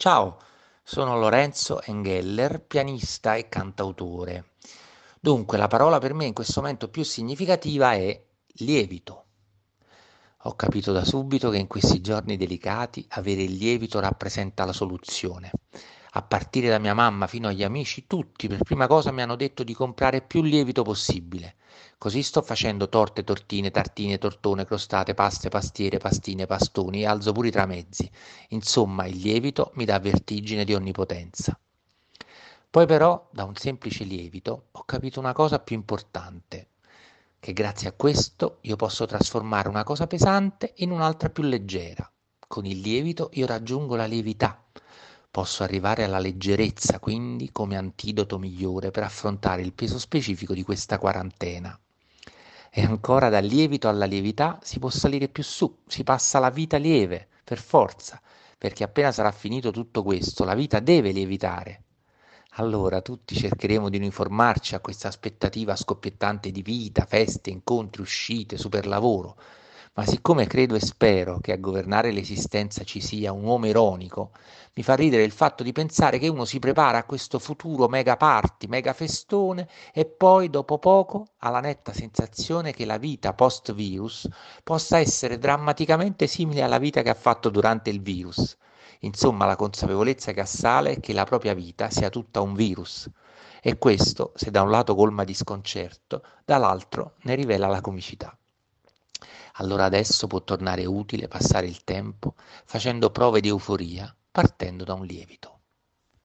Ciao, sono Lorenzo Engeller, pianista e cantautore. Dunque, la parola per me in questo momento più significativa è lievito. Ho capito da subito che in questi giorni delicati avere il lievito rappresenta la soluzione. A partire da mia mamma fino agli amici, tutti per prima cosa mi hanno detto di comprare più lievito possibile. Così sto facendo torte, tortine, tartine, tortone, crostate, paste, pastiere, pastine, pastoni e alzo pure i tramezzi. Insomma, il lievito mi dà vertigine di onnipotenza. Poi però, da un semplice lievito, ho capito una cosa più importante, che grazie a questo io posso trasformare una cosa pesante in un'altra più leggera. Con il lievito io raggiungo la lievità. Posso arrivare alla leggerezza, quindi come antidoto migliore per affrontare il peso specifico di questa quarantena. E ancora dal lievito alla lievità si può salire più su, si passa alla vita lieve, per forza, perché appena sarà finito tutto questo, la vita deve lievitare. Allora tutti cercheremo di uniformarci a questa aspettativa scoppiettante di vita, feste, incontri, uscite, superlavoro. Ma siccome credo e spero che a governare l'esistenza ci sia un uomo ironico, mi fa ridere il fatto di pensare che uno si prepara a questo futuro mega party, mega festone e poi dopo poco ha la netta sensazione che la vita post virus possa essere drammaticamente simile alla vita che ha fatto durante il virus Insomma, la consapevolezza che assale è che la propria vita sia tutta un virus. E questo, se da un lato colma di sconcerto, dall'altro ne rivela la comicità. Allora adesso può tornare utile passare il tempo facendo prove di euforia, partendo da un lievito.